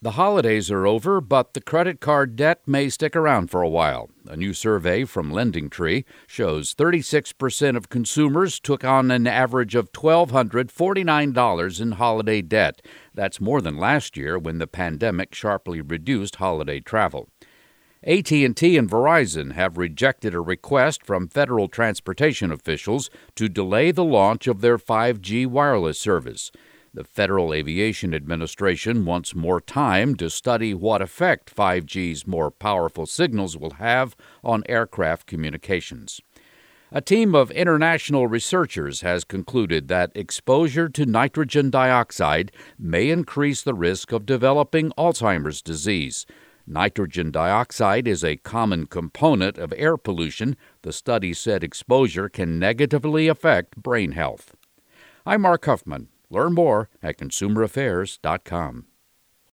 The holidays are over, but the credit card debt may stick around for a while. A new survey from LendingTree shows 36% of consumers took on an average of $1,249 in holiday debt. That's more than last year when the pandemic sharply reduced holiday travel. AT&T and Verizon have rejected a request from federal transportation officials to delay the launch of their 5G wireless service. The Federal Aviation Administration wants more time to study what effect 5G's more powerful signals will have on aircraft communications. A team of international researchers has concluded that exposure to nitrogen dioxide may increase the risk of developing Alzheimer's disease. Nitrogen dioxide is a common component of air pollution. The study said exposure can negatively affect brain health. I'm Mark Huffman. Learn more at consumeraffairs.com.